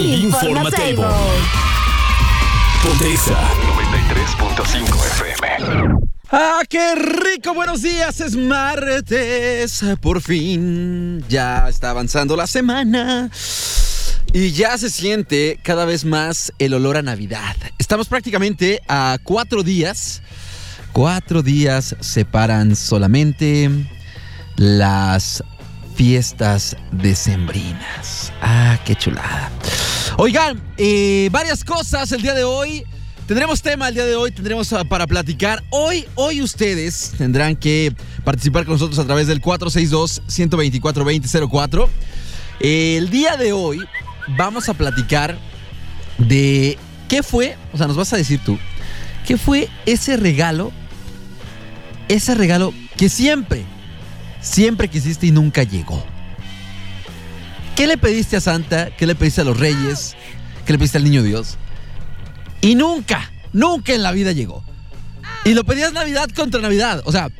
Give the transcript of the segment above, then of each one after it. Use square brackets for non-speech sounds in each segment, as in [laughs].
El Informatable. Pontexa 93.5 FM. ¡Ah, qué rico! Buenos días, es martes. Por fin ya está avanzando la semana. Y ya se siente cada vez más el olor a Navidad. Estamos prácticamente a cuatro días. Cuatro días separan solamente las fiestas decembrinas. Ah, qué chulada. Oigan, eh, varias cosas el día de hoy. Tendremos tema el día de hoy, tendremos para platicar. Hoy, hoy ustedes tendrán que participar con nosotros a través del 462-124-2004. El día de hoy vamos a platicar de qué fue, o sea, nos vas a decir tú, qué fue ese regalo, ese regalo que siempre, siempre quisiste y nunca llegó. ¿Qué le pediste a Santa? ¿Qué le pediste a los reyes? ¿Qué le pediste al niño Dios? Y nunca, nunca en la vida llegó. Y lo pedías Navidad contra Navidad. O sea,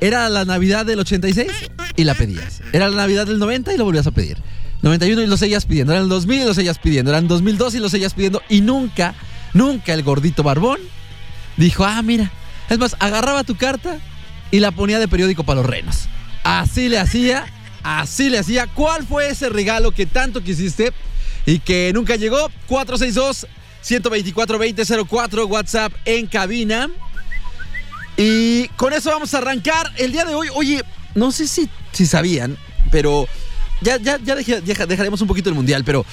era la Navidad del 86 y la pedías. Era la Navidad del 90 y lo volvías a pedir. 91 y lo seguías pidiendo. Era el 2000 y lo seguías pidiendo. Era el 2002 y lo seguías pidiendo. Y nunca, nunca el gordito barbón dijo, ah, mira. Es más, agarraba tu carta y la ponía de periódico para los renos. Así le hacía, así le hacía. ¿Cuál fue ese regalo que tanto quisiste y que nunca llegó? 462 124 2004 WhatsApp en cabina. Y con eso vamos a arrancar el día de hoy. Oye, no sé si, si sabían, pero ya, ya, ya dejaremos un poquito el mundial, pero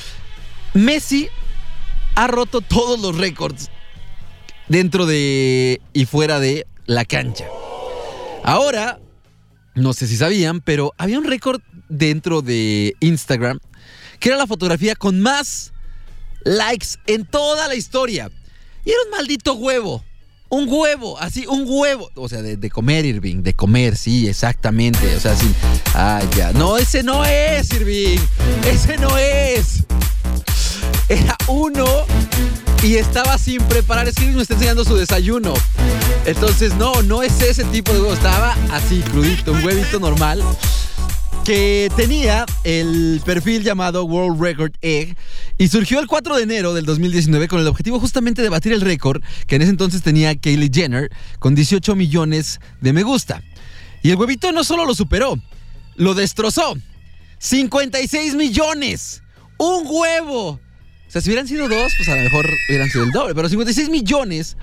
Messi ha roto todos los récords dentro de y fuera de la cancha. Ahora, no sé si sabían, pero había un récord dentro de Instagram que era la fotografía con más likes en toda la historia. Y era un maldito huevo. Un huevo, así, un huevo. O sea, de, comer, Irving, de comer, sí, exactamente. O sea, sí. Ah, ya. No, ese no es, Irving. Ese no es. Era uno y estaba sin preparar. Es que me está enseñando su desayuno. Entonces, no, no es ese tipo de huevo. Estaba así, crudito, un huevito normal que tenía el perfil llamado World Record Egg y surgió el 4 de enero del 2019 con el objetivo justamente de batir el récord que en ese entonces tenía Kylie Jenner con 18 millones de me gusta. Y el huevito no solo lo superó, lo destrozó. 56 millones. Un huevo. O sea, si hubieran sido dos, pues a lo mejor hubieran sido el doble. Pero 56 millones.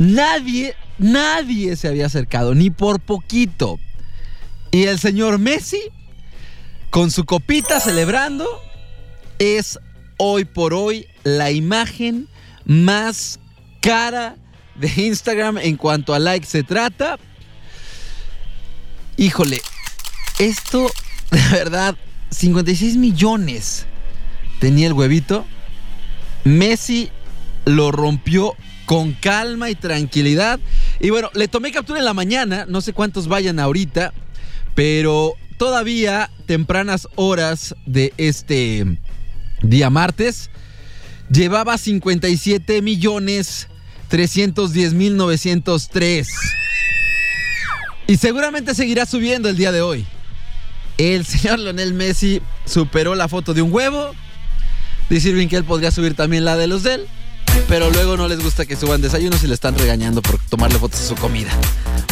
Nadie, nadie se había acercado, ni por poquito. Y el señor Messi, con su copita celebrando, es hoy por hoy la imagen más cara de Instagram en cuanto a likes se trata. Híjole, esto [laughs] de verdad, 56 millones tenía el huevito. Messi lo rompió con calma y tranquilidad. Y bueno, le tomé captura en la mañana, no sé cuántos vayan ahorita, pero todavía tempranas horas de este día martes, llevaba 57 millones 310 mil 903. Y seguramente seguirá subiendo el día de hoy. El señor Lionel Messi superó la foto de un huevo. Dice Irving que él podría subir también la de los de él. Pero luego no les gusta que suban desayunos y le están regañando por tomarle fotos a su comida.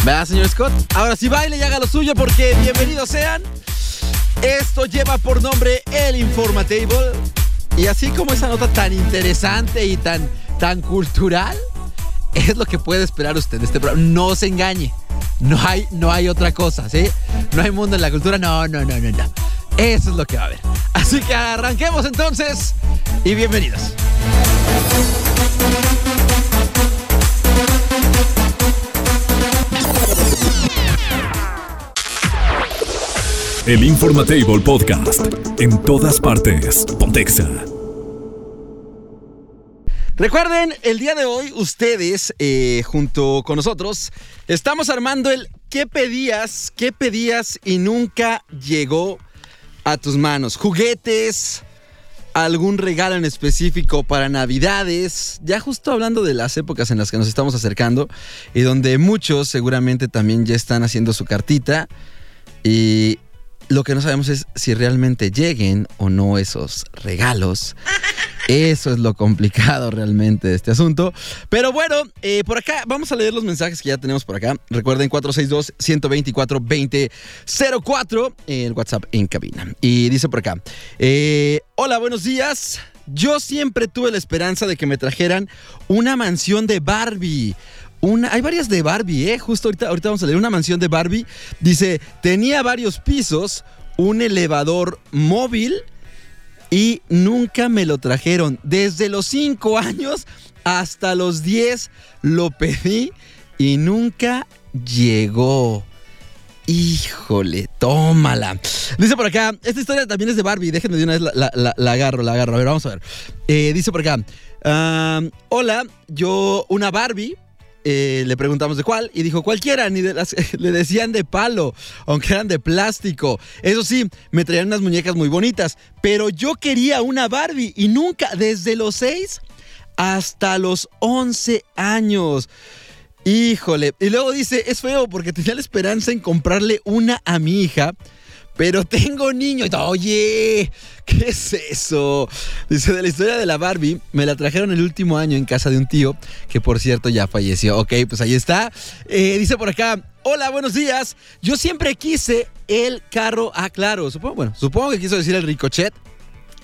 ¿Verdad, señor Scott? Ahora sí baile y haga lo suyo porque bienvenidos sean. Esto lleva por nombre El Informatable. Y así como esa nota tan interesante y tan, tan cultural, es lo que puede esperar usted de este programa. No se engañe. No hay, no hay otra cosa, ¿sí? No hay mundo en la cultura. No, no, no, no, no. Eso es lo que va a haber. Así que arranquemos entonces y bienvenidos. El Informatable Podcast. En todas partes. Pontexa. Recuerden, el día de hoy ustedes, eh, junto con nosotros, estamos armando el ¿Qué pedías? ¿Qué pedías y nunca llegó? A tus manos? Juguetes, algún regalo en específico para Navidades, ya justo hablando de las épocas en las que nos estamos acercando y donde muchos seguramente también ya están haciendo su cartita y lo que no sabemos es si realmente lleguen o no esos regalos. Eso es lo complicado realmente de este asunto. Pero bueno, eh, por acá vamos a leer los mensajes que ya tenemos por acá. Recuerden 462-124-2004, el WhatsApp en cabina. Y dice por acá, eh, hola, buenos días. Yo siempre tuve la esperanza de que me trajeran una mansión de Barbie. Una, hay varias de Barbie, ¿eh? Justo ahorita, ahorita vamos a leer una mansión de Barbie. Dice, tenía varios pisos, un elevador móvil y nunca me lo trajeron. Desde los 5 años hasta los 10 lo pedí y nunca llegó. Híjole, tómala. Dice por acá, esta historia también es de Barbie. Déjenme de una vez la, la- agarro, la agarro. A ver, vamos a ver. Eh, dice por acá, ah, hola, yo una Barbie. Eh, le preguntamos de cuál y dijo cualquiera, ni de las [laughs] le decían de palo, aunque eran de plástico. Eso sí, me traían unas muñecas muy bonitas, pero yo quería una Barbie y nunca, desde los 6 hasta los 11 años. Híjole. Y luego dice, es feo porque tenía la esperanza en comprarle una a mi hija, pero tengo niño. Oye, ¿qué es eso? Dice, de la historia de la Barbie, me la trajeron el último año en casa de un tío, que por cierto ya falleció. Ok, pues ahí está. Eh, dice por acá, hola, buenos días. Yo siempre quise el carro, ah, claro, supongo, bueno, supongo que quiso decir el ricochet.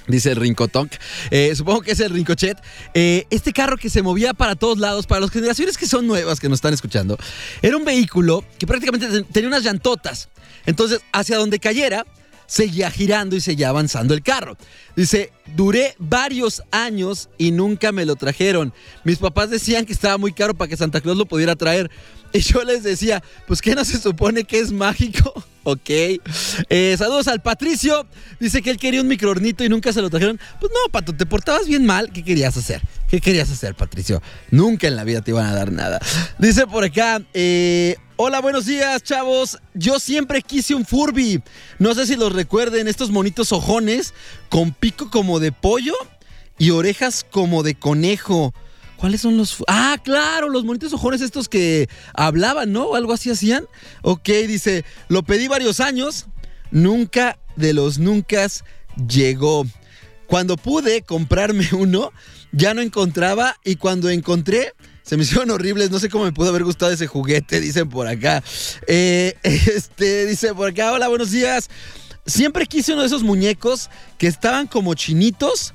Dice el Rincotonk. Eh, supongo que es el Rincochet. Eh, este carro que se movía para todos lados, para las generaciones que son nuevas, que nos están escuchando, era un vehículo que prácticamente ten- tenía unas llantotas. Entonces, hacia donde cayera, seguía girando y seguía avanzando el carro. Dice, duré varios años y nunca me lo trajeron. Mis papás decían que estaba muy caro para que Santa Claus lo pudiera traer. Y yo les decía, pues ¿qué no se supone que es mágico? [laughs] Ok. Eh, saludos al Patricio. Dice que él quería un microornito y nunca se lo trajeron. Pues no, Pato, te portabas bien mal. ¿Qué querías hacer? ¿Qué querías hacer, Patricio? Nunca en la vida te iban a dar nada. Dice por acá, eh, hola, buenos días, chavos. Yo siempre quise un Furby. No sé si los recuerden, estos monitos ojones con pico como de pollo y orejas como de conejo. ¿Cuáles son los...? Ah, claro, los monitos ojones estos que hablaban, ¿no? O algo así hacían. Ok, dice, lo pedí varios años, nunca de los nunca llegó. Cuando pude comprarme [laughs] uno, ya no encontraba y cuando encontré, se me hicieron horribles. No sé cómo me pudo haber gustado ese juguete, dicen por acá. Eh, [laughs] este, dice por acá, hola, buenos días. Siempre quise uno de esos muñecos que estaban como chinitos.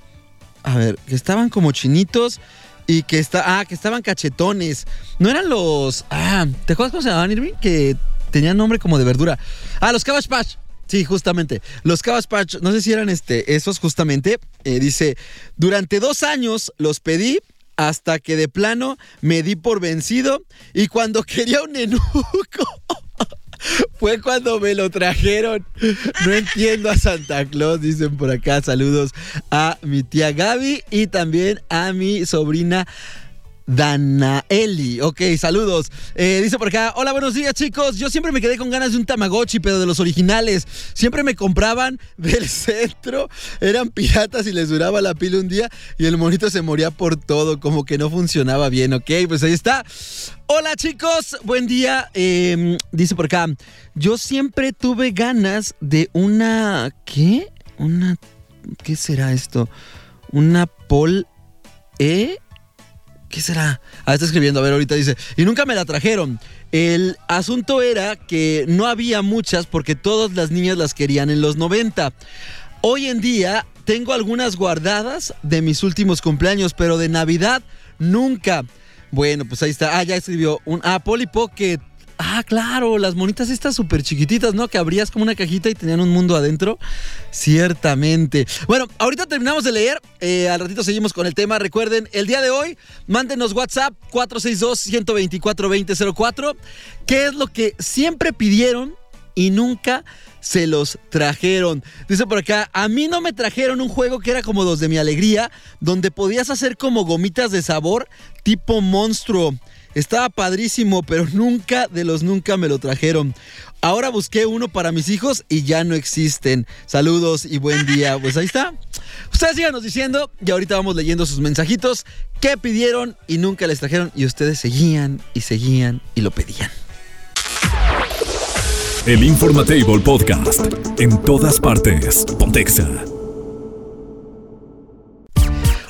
A ver, que estaban como chinitos y que está, ah, que estaban cachetones. No eran los, ah, ¿te acuerdas cómo se llamaban Irving? Que tenían nombre como de verdura. Ah, los Cabbage Patch. Sí, justamente. Los Cabbage Patch, no sé si eran este, esos justamente. Eh, dice, durante dos años los pedí hasta que de plano me di por vencido y cuando [laughs] quería un enuco [laughs] fue cuando me lo trajeron. No entiendo a Santa Claus, dicen por acá. Saludos a mi tía Gaby y también a mi sobrina. Danaeli. Ok, saludos. Eh, dice por acá, hola, buenos días chicos. Yo siempre me quedé con ganas de un Tamagotchi, pero de los originales. Siempre me compraban [laughs] del centro. Eran piratas y les duraba la pila un día y el monito se moría por todo, como que no funcionaba bien. Ok, pues ahí está. Hola chicos, buen día. Eh, dice por acá, yo siempre tuve ganas de una... ¿Qué? Una... ¿Qué será esto? Una Pol... ¿Eh? ¿Qué será? Ah, está escribiendo, a ver, ahorita dice. Y nunca me la trajeron. El asunto era que no había muchas porque todas las niñas las querían en los 90. Hoy en día tengo algunas guardadas de mis últimos cumpleaños, pero de Navidad nunca. Bueno, pues ahí está. Ah, ya escribió un ah, Polly Pocket. Ah, claro, las monitas estas súper chiquititas, ¿no? Que abrías como una cajita y tenían un mundo adentro. Ciertamente. Bueno, ahorita terminamos de leer. eh, al ratito seguimos con el tema. Recuerden, el día de hoy, mándenos WhatsApp 462-124-2004. ¿Qué es lo que siempre pidieron y nunca se los trajeron. Dice por acá, a mí no me trajeron un juego que era como los de mi alegría, donde podías hacer como gomitas de sabor tipo monstruo. Estaba padrísimo, pero nunca de los nunca me lo trajeron. Ahora busqué uno para mis hijos y ya no existen. Saludos y buen día. [laughs] Pues ahí está. Ustedes síganos diciendo y ahorita vamos leyendo sus mensajitos. ¿Qué pidieron y nunca les trajeron? Y ustedes seguían y seguían y lo pedían. El Informatable Podcast. En todas partes. Pontexa.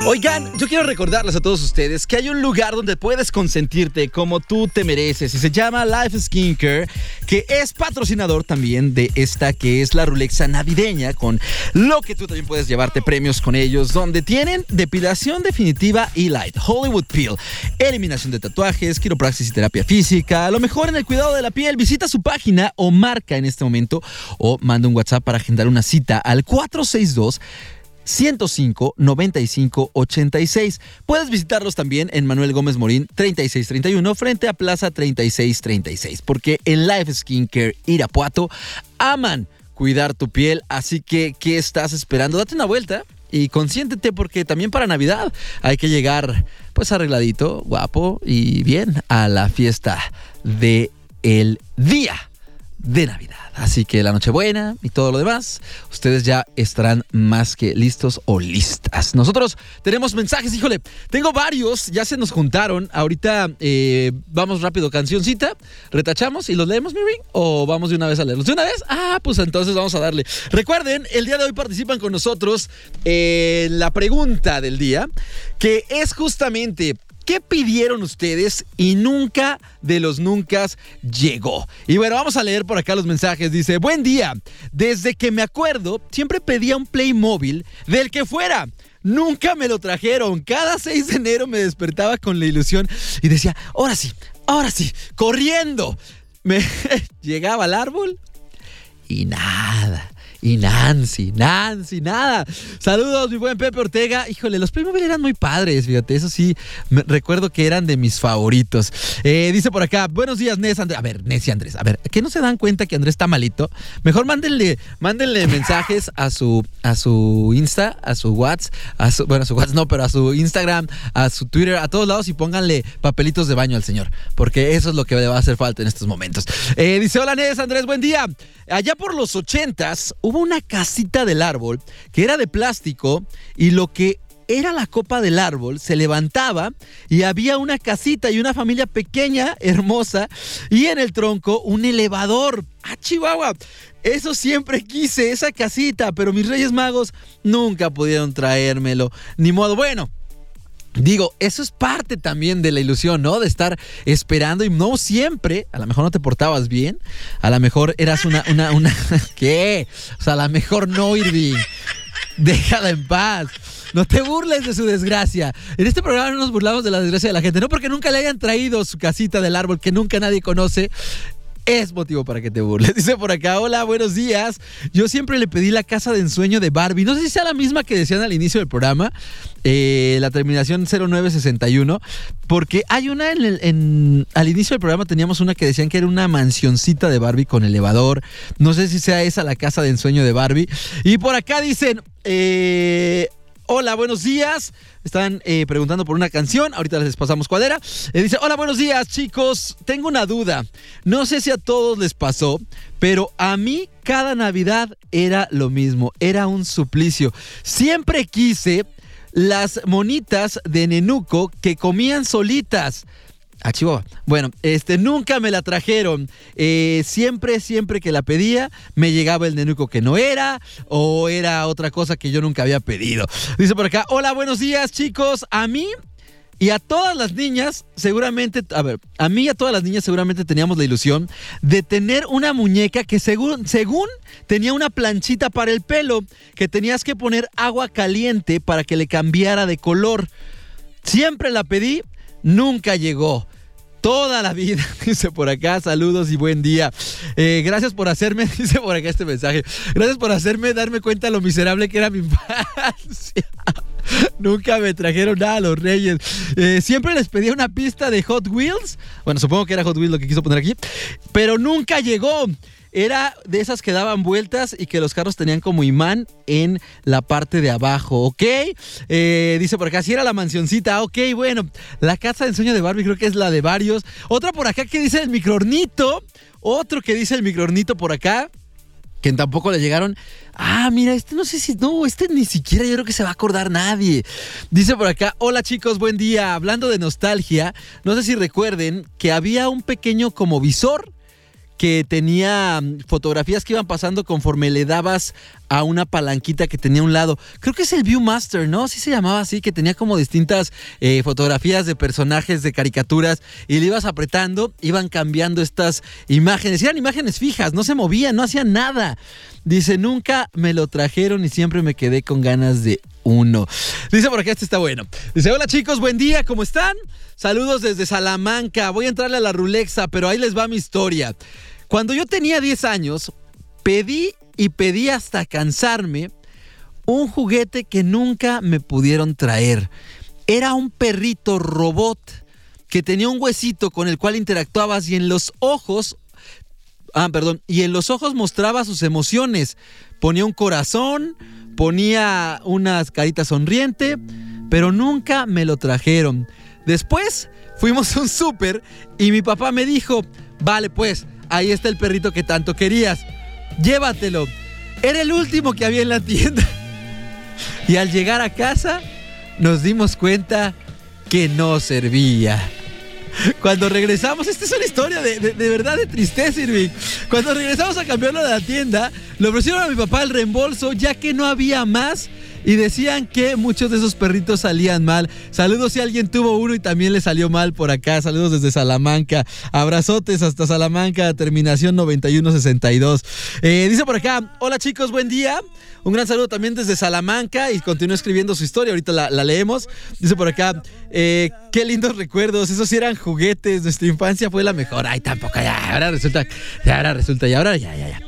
Oigan, yo quiero recordarles a todos ustedes que hay un lugar donde puedes consentirte como tú te mereces y se llama Life Skincare, que es patrocinador también de esta que es la Rulexa navideña, con lo que tú también puedes llevarte premios con ellos, donde tienen depilación definitiva y light, Hollywood Peel, eliminación de tatuajes, quiropraxis y terapia física, lo mejor en el cuidado de la piel. Visita su página o marca en este momento o manda un WhatsApp para agendar una cita al 462 105 95 86. Puedes visitarlos también en Manuel Gómez Morín 3631 frente a Plaza 3636, porque en Life Skincare Irapuato aman cuidar tu piel, así que ¿qué estás esperando? Date una vuelta y consiéntete porque también para Navidad hay que llegar pues arregladito, guapo y bien a la fiesta de el día de Navidad. Así que la Nochebuena y todo lo demás, ustedes ya estarán más que listos o listas. Nosotros tenemos mensajes, híjole, tengo varios, ya se nos juntaron. Ahorita eh, vamos rápido, cancioncita, retachamos y los leemos, Miri, o vamos de una vez a leerlos. ¿De una vez? Ah, pues entonces vamos a darle. Recuerden, el día de hoy participan con nosotros en la pregunta del día, que es justamente ¿Qué pidieron ustedes y nunca de los nunca llegó? Y bueno, vamos a leer por acá los mensajes. Dice, buen día. Desde que me acuerdo, siempre pedía un Playmobil del que fuera. Nunca me lo trajeron. Cada 6 de enero me despertaba con la ilusión y decía, ahora sí, ahora sí, corriendo. [laughs] Me llegaba al árbol y nada y Nancy, Nancy, nada. Saludos, mi buen Pepe Ortega. Híjole, los Playmobil eran muy padres, fíjate, eso sí, me, recuerdo que eran de mis favoritos. Eh, dice por acá, buenos días, Nes, Andrés. A ver, y Andrés, a ver, ¿qué no se dan cuenta que Andrés está malito? Mejor mándenle, mándenle mensajes a su, a su Insta, a su WhatsApp, a su, bueno, a su WhatsApp no, pero a su Instagram, a su Twitter, a todos lados y pónganle papelitos de baño al señor, porque eso es lo que le va a hacer falta en estos momentos. Eh, dice, hola, Nes, Andrés, buen día. Allá por los ochentas hubo una casita del árbol que era de plástico y lo que era la copa del árbol, se levantaba y había una casita y una familia pequeña, hermosa, y en el tronco un elevador. ¡Ah, Chihuahua! Eso siempre quise, esa casita, pero mis Reyes Magos nunca pudieron traérmelo. Ni modo, bueno, Digo, eso es parte también de la ilusión, ¿no? De estar esperando y no siempre, a lo mejor no te portabas bien, a lo mejor eras una, una, una, [laughs] ¿qué? O sea, a lo mejor no, Irving. Déjala en paz. No te burles de su desgracia. En este programa no nos burlamos de la desgracia de la gente, no porque nunca le hayan traído su casita del árbol que nunca nadie conoce, es motivo para que te burles. [laughs] Dice por acá, hola, buenos días. Yo siempre le pedí la casa de ensueño de Barbie. No sé si sea la misma que decían al inicio del programa, eh, la terminación 0961, porque hay una en, el, al inicio del programa teníamos una que decían que era una mansioncita de Barbie con elevador. No sé si sea esa la casa de ensueño de Barbie. Y por acá dicen, eh, Hola, buenos días. Están eh, preguntando por una canción. Ahorita les pasamos cuál era. Eh, dice, hola, buenos días, chicos. Tengo una duda. No sé si a todos les pasó, pero a mí cada Navidad era lo mismo. Era un suplicio. Siempre quise las monitas de Nenuco que comían solitas. A. Bueno, este, nunca me la trajeron. Eh, siempre, siempre que la pedía, me llegaba el nenuco que no era, o era otra cosa que yo nunca había pedido. Dice por acá, hola, buenos días, chicos. A mí y a todas las niñas, seguramente, a ver, a mí y a todas las niñas seguramente teníamos la ilusión de tener una muñeca que según, según tenía una planchita para el pelo, que tenías que poner agua caliente para que le cambiara de color. Siempre la pedí, nunca llegó toda la vida. [laughs] Dice por acá, saludos y buen día. Eh, gracias por hacerme, [laughs] dice por acá este mensaje, gracias por hacerme darme cuenta de lo miserable que era mi [laughs] infancia. Nunca me trajeron nada a los Reyes. Eh, siempre les pedía una pista de Hot Wheels. Bueno, supongo que era Hot Wheels lo que quiso poner aquí. Pero nunca llegó. Era de esas que daban vueltas y que los carros tenían como imán en la parte de abajo, ¿ok? Eh, dice por acá, si era la mansioncita, ok, bueno. La casa de ensueño de Barbie creo que es la de varios. Otra por acá que dice el microornito. Otro que dice el microornito por acá que tampoco le llegaron. Ah, mira, este no sé si. No, este ni siquiera yo creo que se va a acordar nadie. Dice por acá: Hola chicos, buen día. Hablando de nostalgia, no sé si recuerden que había un pequeño como visor que tenía mm, fotografías que iban pasando conforme le dabas a una palanquita que tenía a un lado. Creo que es el Viewmaster, ¿no? Sí se llamaba así, que tenía como distintas eh, fotografías de personajes, de caricaturas, y le ibas apretando, iban cambiando estas imágenes. eran imágenes fijas, no se movían, no hacían nada. Dice, nunca me lo trajeron y siempre me quedé con ganas de uno. Dice por acá, este está bueno. Dice, hola chicos, buen día, ¿cómo están? Saludos desde Salamanca. Voy a entrarle a la Rulexa, pero ahí les va mi historia. Cuando yo tenía 10 años, pedí y pedí hasta cansarme un juguete que nunca me pudieron traer. Era un perrito robot que tenía un huesito con el cual interactuabas y en los ojos, ah, perdón, y en los ojos mostraba sus emociones. Ponía un corazón, ponía unas caritas sonriente, pero nunca me lo trajeron. Después fuimos a un súper y mi papá me dijo, vale pues, ahí está el perrito que tanto querías. Llévatelo. Era el último que había en la tienda. [laughs] Y al llegar a casa nos dimos cuenta que no servía. Cuando regresamos, esta es una historia de, verdad de tristeza, Irving. Cuando regresamos a cambiarlo de la tienda, le ofrecieron a mi papá el reembolso ya que no había más y decían que muchos de esos perritos salían mal. Saludos si alguien tuvo uno y también le salió mal por acá. Saludos desde Salamanca. Abrazotes hasta Salamanca, terminación 9162. Eh, dice por acá, hola chicos, buen día. Un gran saludo también desde Salamanca y continúa escribiendo su historia. Ahorita la, leemos. Dice por acá, eh, qué lindos recuerdos. Esos sí eran juguetes. Nuestra infancia fue la mejor. Ay, tampoco, ya. Ahora resulta, ya, ahora resulta, y ahora ya, ya, ya.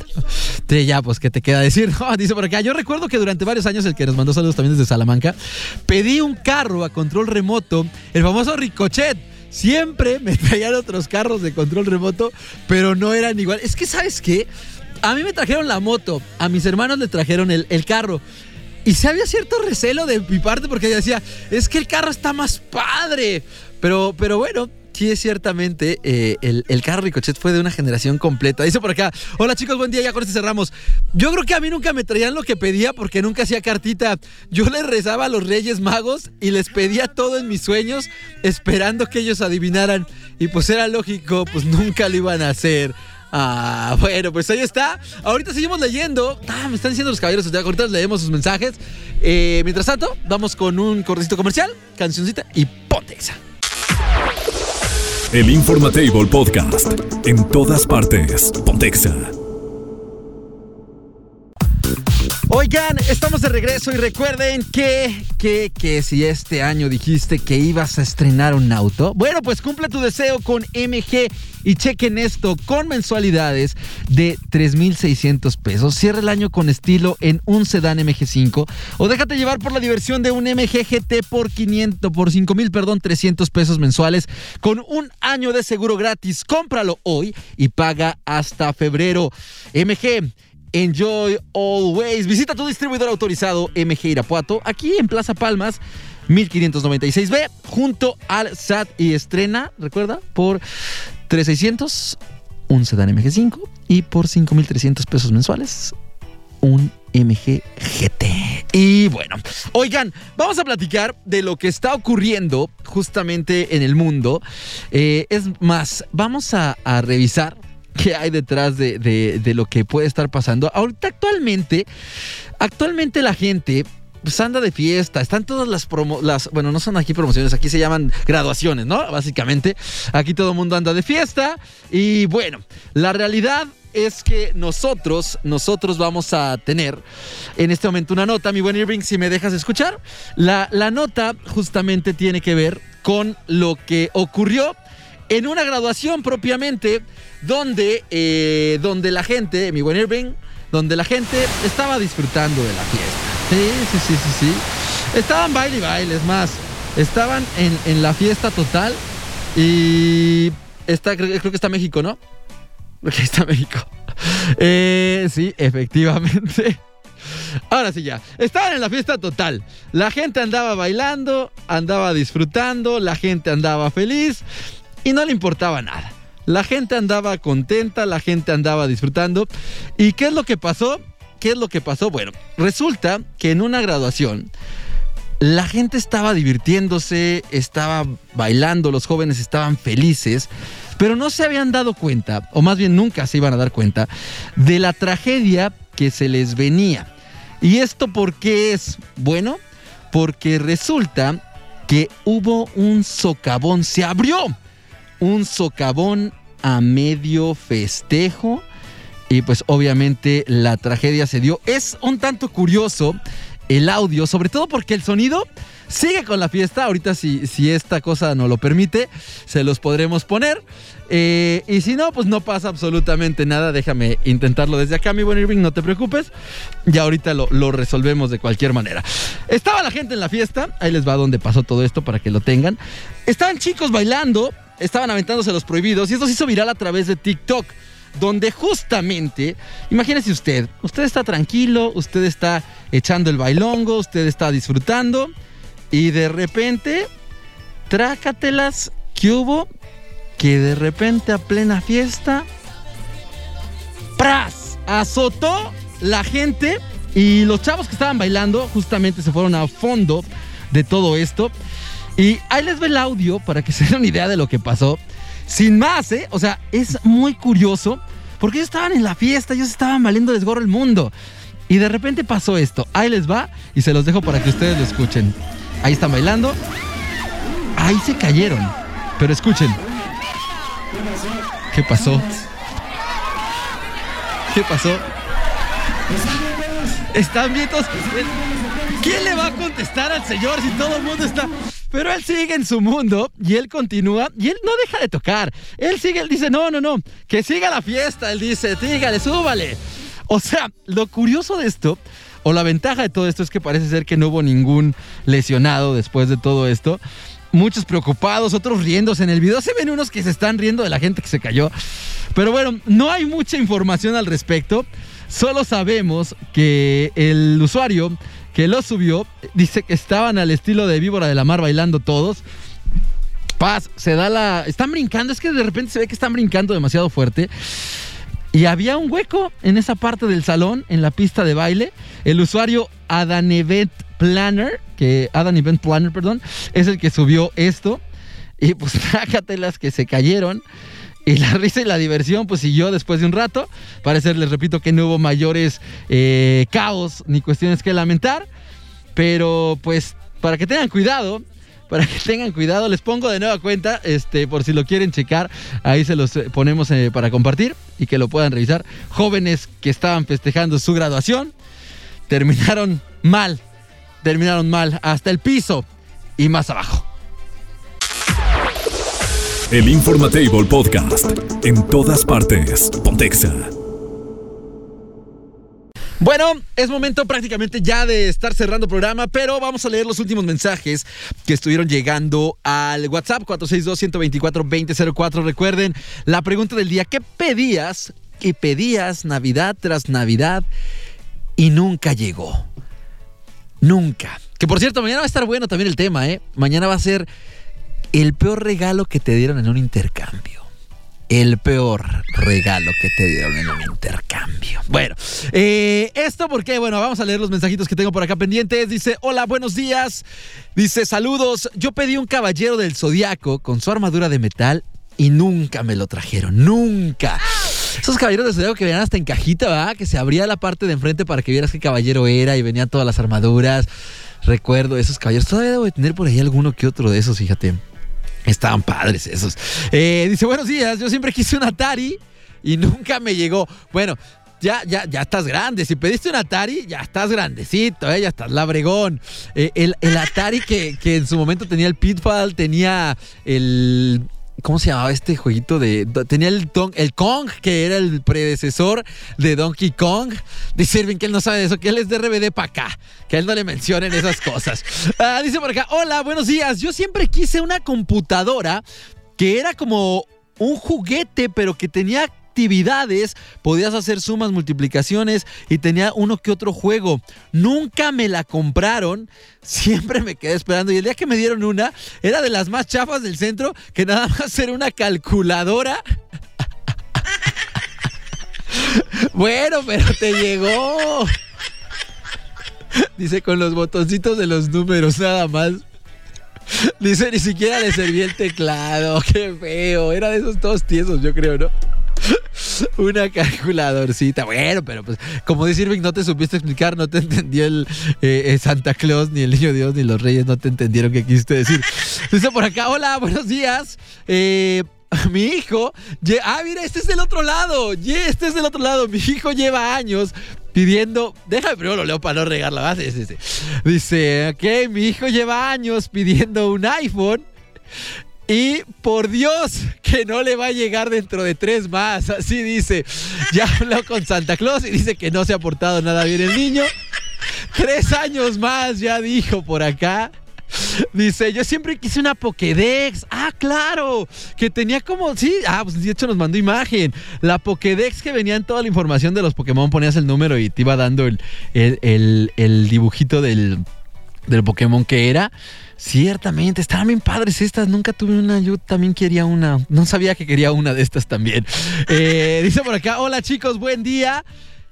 Sí, ya, pues, ¿qué te queda decir? [laughs] dice por acá, yo recuerdo que durante varios años el que nos mandó saludos también desde Salamanca, pedí un carro a control remoto, el famoso Ricochet. Siempre [laughs] me traían otros carros de control remoto, pero no eran igual. Es que, ¿sabes qué? A mí me trajeron la moto, a mis hermanos le trajeron el, el carro. Y se había cierto recelo de mi parte porque decía, es que el carro está más padre. Pero, pero bueno, sí es ciertamente eh, el, carro Ricochet fue de una generación completa. Dice por acá, hola chicos, buen día, ya con este cerramos. Yo creo que a mí nunca me traían lo que pedía porque nunca hacía cartita. Yo les rezaba a los Reyes Magos y les pedía todo en mis sueños esperando que ellos adivinaran. Y pues era lógico, pues nunca lo iban a hacer. Ah, bueno, pues ahí está. Ahorita seguimos leyendo. Ah, me están diciendo los caballeros. Ahorita leemos sus mensajes. Eh, mientras tanto, vamos con un cortecito comercial, cancioncita y pontexa. El Informatable Podcast. En todas partes. Pontexa. Oigan, estamos de regreso y recuerden que, que, que si este año dijiste que ibas a estrenar un auto, bueno, pues cumple tu deseo con MG y chequen esto, con mensualidades de 3,600 pesos. Cierra el año con estilo en un sedán MG5 o déjate llevar por la diversión de un MG GT por 500, por 5,000, perdón, 300 pesos mensuales con un año de seguro gratis. Cómpralo hoy y paga hasta febrero. MG Enjoy Always. Visita tu distribuidor autorizado MG Irapuato, aquí en Plaza Palmas. 1596B, junto al SAT y estrena, recuerda, por 3600, un sedán MG5 y por 5300 pesos mensuales, un MG GT. Y bueno, oigan, vamos a platicar de lo que está ocurriendo justamente en el mundo. Eh, es más, vamos a revisar qué hay detrás de, lo que puede estar pasando. Ahorita actualmente, actualmente la gente pues anda de fiesta, están todas las las, bueno, no son aquí promociones, aquí se llaman graduaciones, ¿no? Básicamente, aquí todo el mundo anda de fiesta y bueno, la realidad es que nosotros, nosotros vamos a tener en este momento una nota, mi buen Irving, si me dejas escuchar, la, la nota justamente tiene que ver con lo que ocurrió en una graduación propiamente donde, eh, donde la gente, mi buen Irving, donde la gente estaba disfrutando de la fiesta. Sí, sí, sí, sí, sí. Estaban baile y baile, es más. Estaban en, en la fiesta total y está, creo, que está México, ¿no? [laughs] Creo que está México. Eh, sí, efectivamente. Ahora sí ya. Estaban en la fiesta total. La gente andaba bailando, andaba disfrutando, la gente andaba feliz y no le importaba nada. La gente andaba contenta, la gente andaba disfrutando. ¿Y qué es lo que pasó? ¿Qué es lo que pasó? Bueno, resulta que en una graduación la gente estaba divirtiéndose, estaba bailando, los jóvenes estaban felices, pero no se habían dado cuenta, o más bien nunca se iban a dar cuenta, de la tragedia que se les venía. ¿Y esto por qué es? Bueno, porque resulta que hubo un socavón, se abrió un socavón a medio festejo y pues obviamente la tragedia se dio. Es un tanto curioso el audio, sobre todo porque el sonido sigue con la fiesta. Ahorita si, si esta cosa nos lo permite, se los podremos poner. Eh, y si no, pues no pasa absolutamente nada. Déjame intentarlo desde acá, mi buen Irving, no te preocupes. Y ahorita lo, lo resolvemos de cualquier manera. Estaba la gente en la fiesta. Ahí les va donde pasó todo esto para que lo tengan. Estaban chicos bailando, estaban aventándose los prohibidos. Y esto se hizo viral a través de TikTok donde justamente, imagínese usted, usted está tranquilo, usted está echando el bailongo, usted está disfrutando y de repente, trácatelas que hubo, que de repente a plena fiesta, ¡pras! Azotó la gente y los chavos que estaban bailando justamente se fueron a fondo de todo esto. Y ahí les ve el audio para que [laughs] se den una idea de lo que pasó. Sin más, ¿eh? O sea, es muy curioso porque ellos estaban en la fiesta, ellos estaban valiendo desgorro el mundo. Y de repente pasó esto. Ahí les va y se los dejo para que ustedes lo escuchen. Ahí están bailando. Ahí se cayeron. Pero escuchen. ¿Qué pasó? ¿Qué pasó? Están vientos. ¿Quién le va a contestar al señor si todo el mundo está... Pero él sigue en su mundo y él continúa y él no deja de tocar. Él sigue, él dice, no, no, no, que siga la fiesta. Él dice, dígale, súbale. O sea, lo curioso de esto, o la ventaja de todo esto es que parece ser que no hubo ningún lesionado después de todo esto. Muchos preocupados, otros riéndose. En el video se ven unos que se están riendo de la gente que se cayó. Pero bueno, no hay mucha información al respecto. Solo sabemos que el usuario que lo subió dice que estaban al estilo de víbora de la mar bailando todos. Paz, se da la... Están brincando, es que de repente se ve que están brincando demasiado fuerte. Y había un hueco en esa parte del salón, en la pista de baile. El usuario Adan Event Planner, que Adan Event Planner, perdón, es el que subió esto. Y pues [laughs] trácatelas que se cayeron. Y la [laughs] risa y la diversión pues siguió después de un rato. Parece, les repito, que no hubo mayores eh, caos ni cuestiones que lamentar. Pero pues para que tengan cuidado, [laughs] para que tengan cuidado, les pongo de nueva cuenta, este, por si lo quieren checar, ahí se los eh, ponemos eh, para compartir y que lo puedan revisar. Jóvenes que estaban festejando su graduación, terminaron mal, terminaron mal, hasta el piso y más abajo. El Informatable Podcast. En todas partes. Pontexa. Bueno, es momento prácticamente ya de estar cerrando programa, pero vamos a leer los últimos mensajes que estuvieron llegando al WhatsApp 462-124-2004. Recuerden la pregunta del día, ¿qué pedías y pedías Navidad tras Navidad y nunca llegó? Nunca. Que por cierto, mañana va a estar bueno también el tema, ¿eh? Mañana va a ser el peor regalo que te dieron en un intercambio. El peor regalo que te dieron en un intercambio. Bueno, eh, esto porque, bueno, vamos a leer los mensajitos que tengo por acá pendientes. Dice, hola, buenos días. Dice, saludos. Yo pedí un caballero del zodiaco con su armadura de metal y nunca me lo trajeron. Nunca. Esos caballeros del zodiaco que venían hasta en cajita, ¿verdad? Que se abría la parte de enfrente para que vieras qué caballero era y venían todas las armaduras. Recuerdo esos caballeros. Todavía debo de tener por ahí alguno que otro de esos, fíjate. Estaban padres esos. Eh, dice, buenos días, yo siempre quise un Atari y nunca me llegó. Bueno, ya, ya, ya estás grande. Si pediste un Atari, ya estás grandecito, ¿eh? ya estás labregón. Eh, el, el, Atari que, que, en su momento tenía el Pitfall, tenía el... ¿Cómo se llamaba este jueguito de. Tenía el, el Kong, que era el predecesor de Donkey Kong. Dice Irving que él no sabe de eso, que él es de RBD para acá. Que a él no le mencionen esas [laughs] cosas. Ah, dice por acá: Hola, buenos días. Yo siempre quise una computadora que era como un juguete, pero que tenía actividades, podías hacer sumas, multiplicaciones y tenía uno que otro juego. Nunca me la compraron, siempre me quedé esperando y el día que me dieron una, era de las más chafas del centro, que nada más era una calculadora. [laughs] bueno, pero te llegó. Dice con los botoncitos de los números nada más. Dice, ni siquiera le servía el teclado. [laughs] Qué feo. Era de esos todos tiesos, yo creo, ¿no? [laughs] Una calculadorcita. Bueno, pero pues, como dice Irving, no te supiste explicar, no te entendió el eh, eh, Santa Claus, ni el Niño Dios, ni los Reyes, no te entendieron qué quisiste decir. [laughs] Dice por acá, hola, buenos días. Eh, [laughs] mi hijo, ah, mira, este es del otro lado, este es del otro lado. Mi hijo lleva años pidiendo, déjame primero lo leo para no regar la base. Dice, ok, mi hijo lleva años pidiendo un iPhone y por Dios que no le va a llegar dentro de tres más. Así dice. Ya habló con Santa Claus y dice que no se ha portado nada bien el niño. Tres años más, ya dijo por acá. Dice, yo siempre quise una Pokédex. Ah, claro. Que tenía como, sí, ah, pues de hecho nos mandó imagen. La Pokédex que venía en toda la información de los Pokémon, ponías el número y te iba dando el, el dibujito del, del Pokémon que era. Ciertamente, estaban bien padres estas. Nunca tuve una, yo también quería una. No sabía que quería una de estas también. [laughs] Eh, dice por acá: Hola chicos, buen día.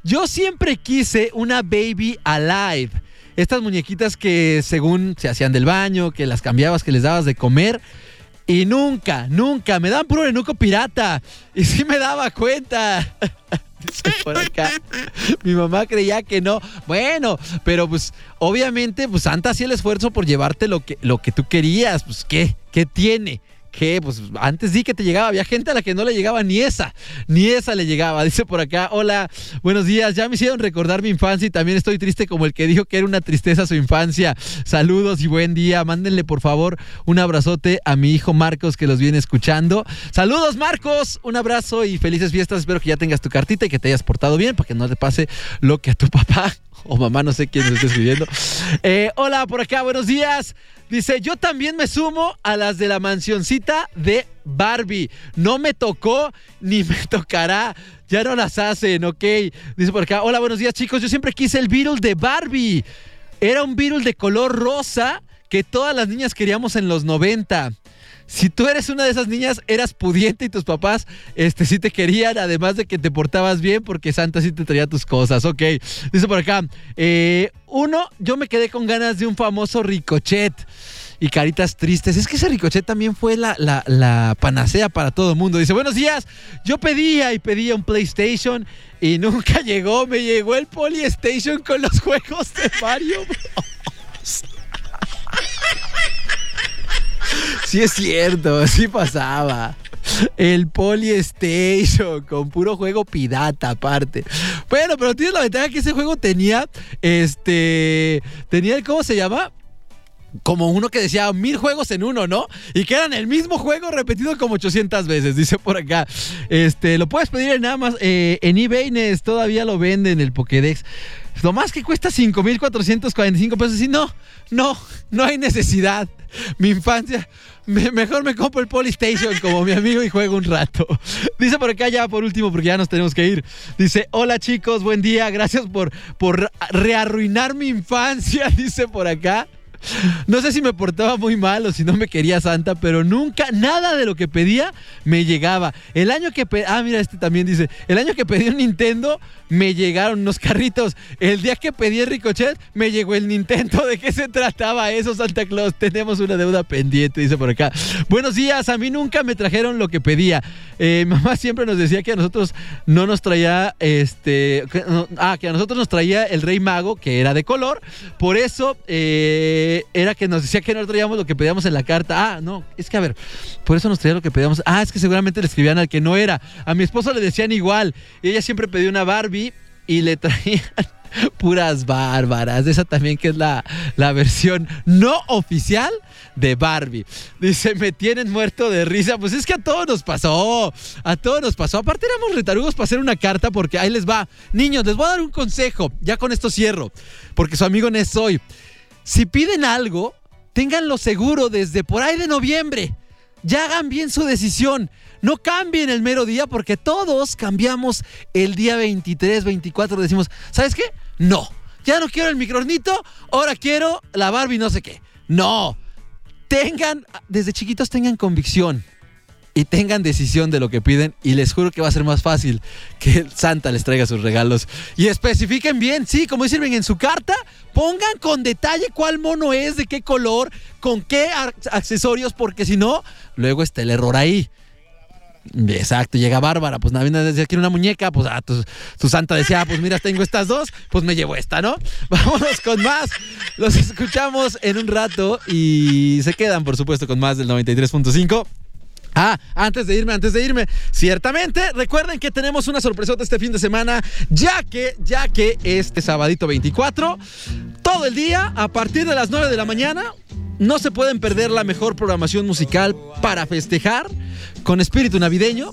Yo siempre quise una Baby Alive. Estas muñequitas que según se hacían del baño, que las cambiabas, que les dabas de comer. Y nunca, nunca, me dan puro enuco pirata. Y sí me daba cuenta. [laughs] por acá. Mi mamá creía que no. Bueno, pero pues obviamente pues Santa hacía el esfuerzo por llevarte lo que, lo que tú querías. Pues ¿qué? ¿Qué tiene? Que pues antes sí que te llegaba, había gente a la que no le llegaba ni esa, ni esa le llegaba. [laughs] Dice por acá, hola, buenos días, ya me hicieron recordar mi infancia y también estoy triste como el que dijo que era una tristeza su infancia. Saludos y buen día, mándenle por favor un abrazote a mi hijo Marcos que los viene escuchando. Saludos Marcos, un abrazo y felices fiestas, espero que ya tengas tu cartita y que te hayas portado bien para que no te pase lo que a tu [laughs] papá o mamá, no sé quién me está. Eh, hola, por acá, buenos días. Dice, yo también me sumo a las de la mansioncita de Barbie. No me tocó ni me tocará. Ya no las hacen, ok. Dice por acá, hola, buenos días chicos. Yo siempre quise el Beetle de Barbie. Era un Beetle de color rosa que todas las niñas queríamos en los 90 si tú eres una de esas niñas, eras pudiente y tus papás este, sí te querían, además de que te portabas bien porque Santa sí te traía tus cosas. Ok, dice por acá. Eh, uno, yo me quedé con ganas de un famoso ricochet y caritas tristes. Es que ese ricochet también fue la, la, panacea para todo el mundo. Dice, buenos días, yo pedía y pedía un PlayStation y [laughs] nunca llegó. Me llegó el Polystation con los juegos de Mario [laughs] Sí es cierto, sí pasaba. El Polystation con puro juego pirata aparte. Bueno, pero tienes la ventaja que ese juego tenía, este, tenía ¿cómo se llama? Como uno que decía mil juegos en uno, ¿no? Y que eran el mismo juego repetido como 800 veces, dice por acá. Este, lo puedes pedir en nada más, eh, en eBay todavía lo venden el Pokédex. Lo más que cuesta 5.445 pesos. Y no, no, no hay necesidad. Mi infancia, mejor me compro el Polystation como mi amigo y juego un rato. Dice por acá ya por último, porque ya nos tenemos que ir. Dice, hola chicos, buen día, gracias por, por rearruinar mi infancia, [laughs] dice por acá. No sé si me portaba muy mal o si no me quería Santa, pero nunca, nada de lo que pedía me llegaba. El año que pedí, ah, mira, este también dice, el año que pedí un Nintendo me llegaron unos carritos. El día que pedí el Ricochet me llegó el Nintendo. [laughs] ¿De qué se trataba eso, Santa Claus? Tenemos una deuda pendiente, dice por acá. Buenos días, a mí nunca me trajeron lo que pedía. Eh, [laughs] mamá siempre nos decía que a nosotros no nos traía, este, ah, que a nosotros nos traía el Rey Mago, que era de color. Por eso, eh, era que nos decía que no traíamos lo que pedíamos en la carta. Ah, no, es que a ver, por eso nos traía lo que pedíamos. Ah, es que seguramente le escribían al que no era. A mi esposo le decían igual. ella siempre pedía una Barbie y le traían [laughs] puras bárbaras. Esa también que es la, la versión no oficial de Barbie. Dice, me tienen muerto de risa. Pues es que a todos nos pasó. A todos nos pasó. Aparte éramos retarugos para hacer una carta porque ahí les va. Niños, les voy a dar un consejo. Ya con esto cierro. Porque su amigo Nes soy. Si piden algo, ténganlo seguro desde por ahí de noviembre. Ya hagan bien su decisión. No cambien el mero día porque todos cambiamos el día 23, 24. Decimos, ¿sabes qué? No. Ya no quiero el micronito, ahora quiero la Barbie no sé qué. No. Tengan, desde chiquitos tengan convicción y tengan decisión de lo que piden y les juro que va a ser más fácil que Santa les traiga sus regalos. Y especifiquen bien, sí, como dicen en su carta, pongan con detalle cuál mono es, de qué color, con qué accesorios, porque si no, luego está el error ahí. Exacto, llega Bárbara, pues Navidad decía quiero una muñeca, pues ah, tu, santa decía, ah, pues mira, tengo estas dos, pues me llevo esta, ¿no? [laughs] Vámonos con más. Los escuchamos en un rato y se quedan, por supuesto, con más del 93.5. Ah, antes de irme, antes de irme, ciertamente recuerden que tenemos una sorpresota este fin de semana, ya que, ya que este sabadito 24, todo el día, a partir de las 9 de la mañana, no se pueden perder la mejor programación musical para festejar con espíritu navideño.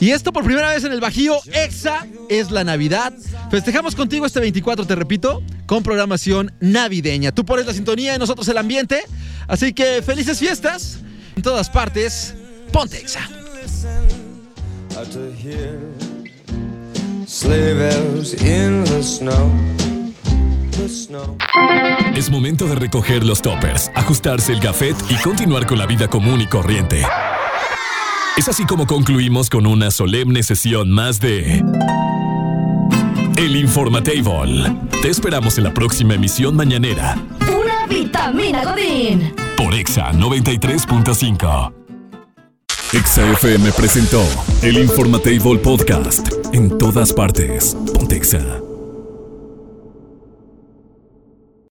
Y esto por primera vez en el Bajío, EXA es la Navidad. Festejamos contigo este 24, te repito, con programación navideña. Tú pones la sintonía y nosotros el ambiente. Así que felices fiestas en todas partes. Ponte Exa. Es momento de recoger los toppers, ajustarse el gafet y continuar con la vida común y corriente. Es así como concluimos con una solemne sesión más de El Informatable. Te esperamos en la próxima emisión mañanera. Una vitamina Godín. Por Exa 93.5. Exa FM presentó el Informatable Podcast. En todas partes. Pontexa.